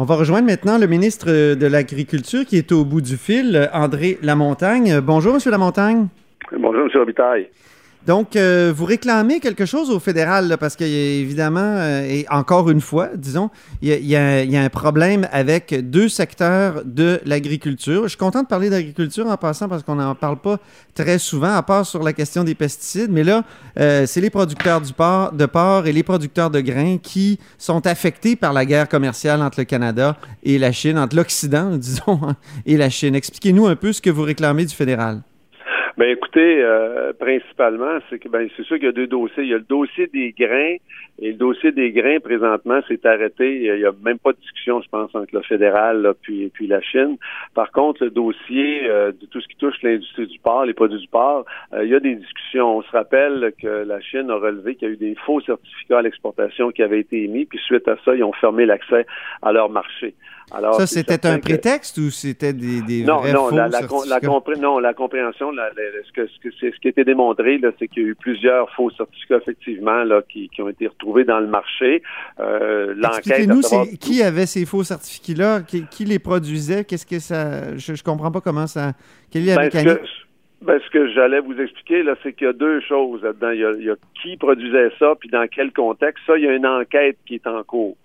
On va rejoindre maintenant le ministre de l'Agriculture qui est au bout du fil, André Lamontagne. Bonjour, Monsieur Lamontagne. Bonjour, M. Robitaille. Donc, euh, vous réclamez quelque chose au fédéral, parce qu'évidemment, euh, et encore une fois, disons, il y, a, un problème avec deux secteurs de l'agriculture. Je suis content de parler d'agriculture en passant parce qu'on n'en parle pas très souvent, à part sur la question des pesticides. Mais là, euh, c'est les producteurs du de porc et les producteurs de grains qui sont affectés par la guerre commerciale entre le Canada et la Chine, entre l'Occident, disons, et la Chine. Expliquez-nous un peu ce que vous réclamez du fédéral. Ben écoutez, euh, principalement, c'est que ben c'est sûr qu'il y a deux dossiers. Il y a le dossier des grains et le dossier des grains présentement s'est arrêté. Il n'y a même pas de discussion, je pense, entre le fédéral là, puis puis la Chine. Par contre, le dossier euh, de tout ce qui touche l'industrie du porc, les produits du porc, euh, il y a des discussions. On se rappelle que la Chine a relevé qu'il y a eu des faux certificats à l'exportation qui avaient été émis, puis suite à ça, ils ont fermé l'accès à leur marché. Alors, ça, c'était un prétexte ou c'était des, des non, vrais non, faux la, la, non, la compréhension, la, ce, que, ce, que, ce qui a été démontré, c'est qu'il y a eu plusieurs faux certificats, effectivement, là, qui, qui ont été retrouvés dans le marché. Euh, Expliquez-nous, qui avait ces faux certificats-là? Qui, les produisait? Qu'est-ce que ça... Je, ne comprends pas comment ça... Quelle est la ben, mécanique? Ben, ce que j'allais vous expliquer, là, c'est qu'il y a deux choses là-dedans. Il y a qui produisait ça, puis dans quel contexte. Ça, il y a une enquête qui est en cours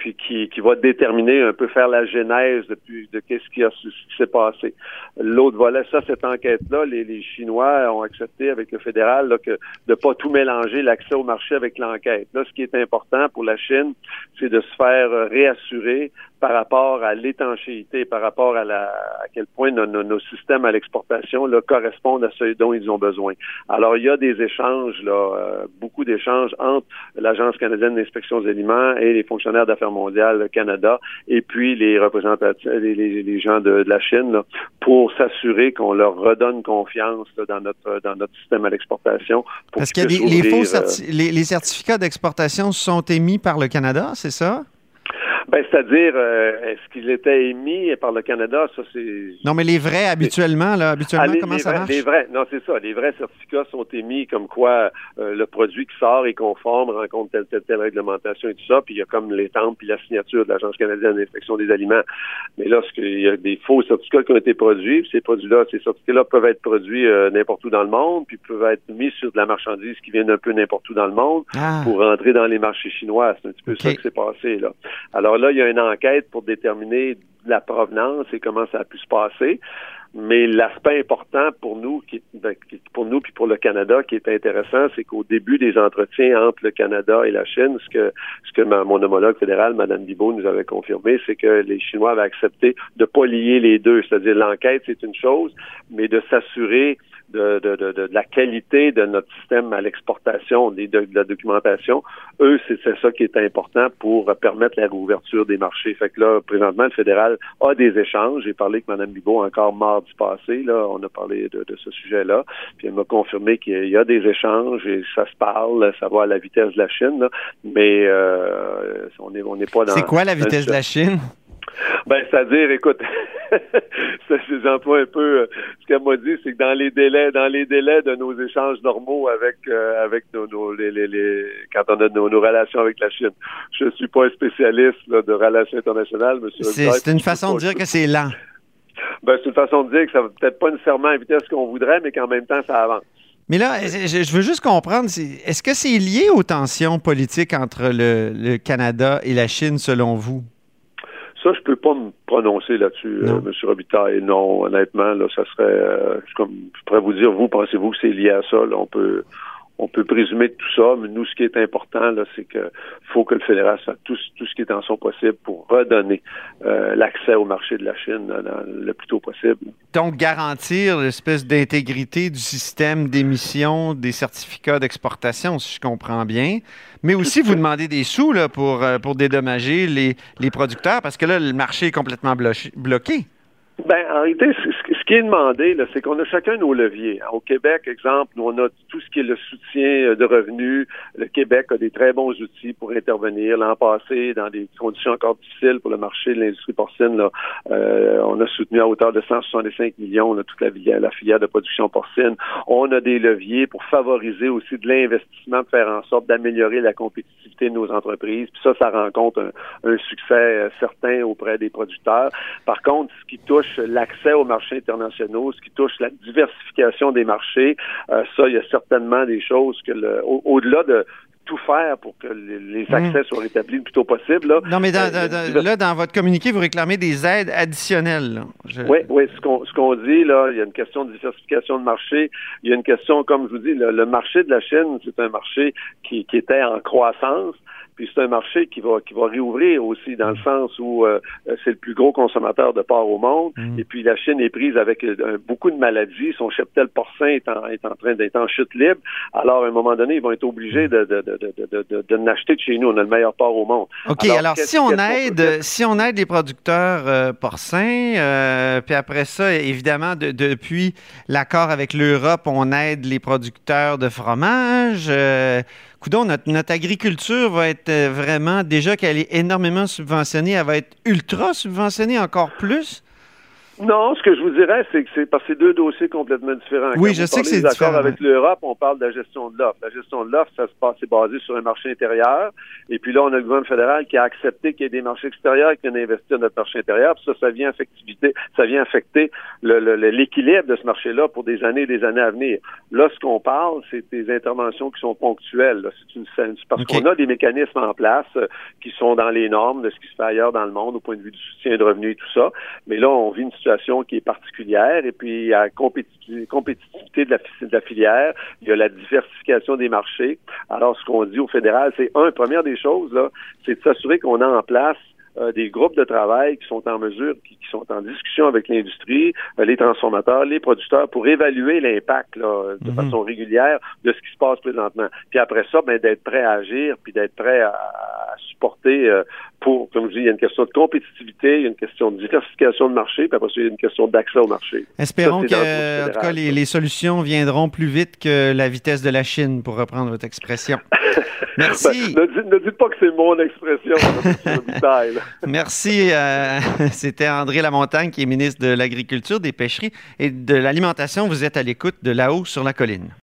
puis qui, qui va déterminer un peu faire la genèse de, de qu'est-ce qui, a, qui s'est passé. L'autre volet, ça, cette enquête-là, les, les, Chinois ont accepté avec le fédéral là, que de pas tout mélanger l'accès au marché avec l'enquête. Là, ce qui est important pour la Chine, c'est de se faire réassurer par rapport à l'étanchéité, par rapport à, la, à quel point nos, nos, systèmes à l'exportation correspondent à ce dont ils ont besoin. Alors, il y a des échanges, là, euh, beaucoup d'échanges entre l'Agence canadienne d'inspection des aliments et les fonctionnaires d'affaires mondiales Canada et puis les représentants, les, les, gens de, la Chine là, pour s'assurer qu'on leur redonne confiance dans notre dans notre système à l'exportation. Parce que les, faux euh, les certificats d'exportation sont émis par le Canada, c'est ça? Ben, c'est-à-dire, euh, est-ce qu'il était émis par le Canada? Ça, c'est. Non, mais les vrais, habituellement, là, habituellement, ah, comment ça marche? Les vrais, non, c'est ça. Les vrais certificats sont émis comme quoi euh, le produit qui sort est conforme, rencontre telle, telle, telle réglementation et tout ça, puis il y a comme l'étampe puis la signature de l'Agence canadienne d'inspection des aliments. Mais lorsqu'il y a des faux certificats qui ont été produits, ces produits-là, ces certificats-là peuvent être produits euh, n'importe où dans le monde, puis peuvent être mis sur de la marchandise qui vient d'un peu n'importe où dans le monde ah. pour rentrer dans les marchés chinois. C'est un petit peu ça qui s'est passé, là. Alors là, il y a une enquête pour déterminer la provenance et comment ça a pu se passer. Mais l'aspect important pour nous, ben, qui, pour nous puis pour le Canada, qui est intéressant, c'est qu'au début des entretiens entre le Canada et la Chine, ce que ce que mon homologue fédéral, Mme Bibot, nous avait confirmé, c'est que les Chinois avaient accepté de pas lier les deux. C'est-à-dire l'enquête, c'est une chose, mais de s'assurer de, de, de, de, la qualité de notre système à l'exportation, de, de, la documentation. Eux, c'est ça qui est important pour permettre la réouverture des marchés. Fait que là, présentement, le fédéral a des échanges. J'ai parlé avec Mme Bibot encore mardi passé. Là, on a parlé de, de ce sujet-là. Puis elle m'a confirmé qu'il y a des échanges et ça se parle. Ça va à la vitesse de la Chine. Là. Mais euh, on n'est on n'est pas dans. C'est quoi la vitesse de la Chine? Ben, c'est-à-dire, écoute, un peu euh, ce qu'elle m'a dit, c'est que dans les délais, dans les délais de nos échanges normaux avec euh, avec nos, nos les, les, les, quand on a nos, nos, relations avec la Chine. Je suis pas un spécialiste là, de relations internationales, monsieur. C'est une façon de dire que c'est lent. Ben, c'est une façon de dire que ça va peut-être pas nécessairement à la vitesse qu'on voudrait, mais qu'en même temps, ça avance. Mais là, je veux juste comprendre, est-ce que c'est lié aux tensions politiques entre le, le Canada et la Chine, selon vous? Ça, je peux pas me prononcer là-dessus, euh, M. Robitaille. Non, honnêtement, là, ça serait, euh, comme je pourrais vous dire, vous pensez-vous que c'est lié à ça? Là, on peut, on peut présumer de tout ça, mais nous, ce qui est important, là, c'est que faut que le fédéral fasse tout, tout ce qui est en son possible pour redonner euh, l'accès au marché de la Chine le plus tôt possible. Donc, garantir l'espèce d'intégrité du système d'émission des certificats d'exportation, si je comprends bien. Mais aussi, vous demandez des sous là, pour, euh, pour dédommager les, les producteurs, parce que là, le marché est complètement bloqué. Ben, en réalité, qui est demandé, c'est qu'on a chacun nos leviers. Au Québec, exemple, nous, on a tout ce qui est le soutien euh, de revenus. Le Québec a des très bons outils pour intervenir. L'an passé, dans des conditions encore difficiles pour le marché de l'industrie porcine, là, euh, on a soutenu à hauteur de 165 millions là, toute la, filière de production porcine. On a des leviers pour favoriser aussi de l'investissement, pour faire en sorte d'améliorer la compétitivité de nos entreprises. Puis ça, ça rencontre un, un succès euh, certain auprès des producteurs. Par contre, ce qui touche l'accès aux marchés ce qui touche la diversification des marchés, euh, ça, il y a certainement des choses que au-delà de tout faire pour que les, hmm. accès soient rétablis le plus tôt possible. Là, non, mais euh, là, dans votre communiqué, vous réclamez des aides additionnelles. Oui, oui, ce qu'on dit, là, il y a une question de diversification de marché. Il y a une question, comme je vous dis, le, marché de la Chine, c'est un marché qui, qui était en croissance. Puis c'est un marché qui va qui va réouvrir aussi dans le mm. sens où euh, c'est le plus gros consommateur de porc au monde. Mm. Et puis la Chine est prise avec euh, beaucoup de maladies. Son cheptel porcin est en, est en train d'être en chute libre. Alors à un moment donné, ils vont être obligés de de, de, de, de, de l'acheter de chez nous. On a le meilleur porc au monde. OK, alors, si on aide si on aide les producteurs euh, porcins, puis après ça, évidemment, depuis l'accord avec l'Europe, on aide les producteurs de fromage. Coudon, notre, notre, agriculture va être euh, vraiment, déjà qu'elle est énormément subventionnée, elle va être ultra subventionnée encore plus? Non, ce que je vous dirais, c'est que c'est parce que c'est deux dossiers complètement différents. Oui, je sais que c'est différent. avec l'Europe, on parle de la gestion de l'offre. La gestion de l'offre, ça se passe, c'est basé sur un marché intérieur. Et puis là, on a le gouvernement fédéral qui a accepté qu'il y ait des marchés extérieurs qui viennent investir dans notre marché intérieur. Puis ça, ça vient affecter, ça vient affecter l'équilibre de ce marché-là pour des années et des années à venir. Là, ce qu'on parle, c'est des interventions qui sont ponctuelles. C'est une, parce qu'on a des mécanismes en place euh, qui sont dans les normes de ce qui se fait ailleurs dans le monde au point de vue du soutien de revenus et tout ça. Mais là, on vit une situation qui est particulière. Et puis, il y a la compétitivité de la, de la filière, il y a la diversification des marchés. Alors, ce qu'on dit au fédéral, c'est, un, première des choses, là, c'est de s'assurer qu'on a en place euh, des groupes de travail qui sont en mesure, qui, sont en discussion avec l'industrie, euh, les transformateurs, les producteurs, pour évaluer l'impact de mhm. façon régulière de ce qui se passe présentement. Puis après ça, ben, d'être prêt à agir, puis d'être prêt à, supporter euh, pour, comme je dis, il y a une question de compétitivité, il y a une question de diversification de marché, puis après ça, il y a une question d'accès au marché. Espérons que, en tout cas, les, solutions viendront plus vite que la vitesse de la Chine, pour reprendre votre expression. Merci. Ben, ne, dites, pas que c'est mon expression. Merci. Euh, c'était André Lamontagne, qui est ministre de l'Agriculture, des Pêcheries et de l'Alimentation. Vous êtes à l'écoute de là-haut sur la colline.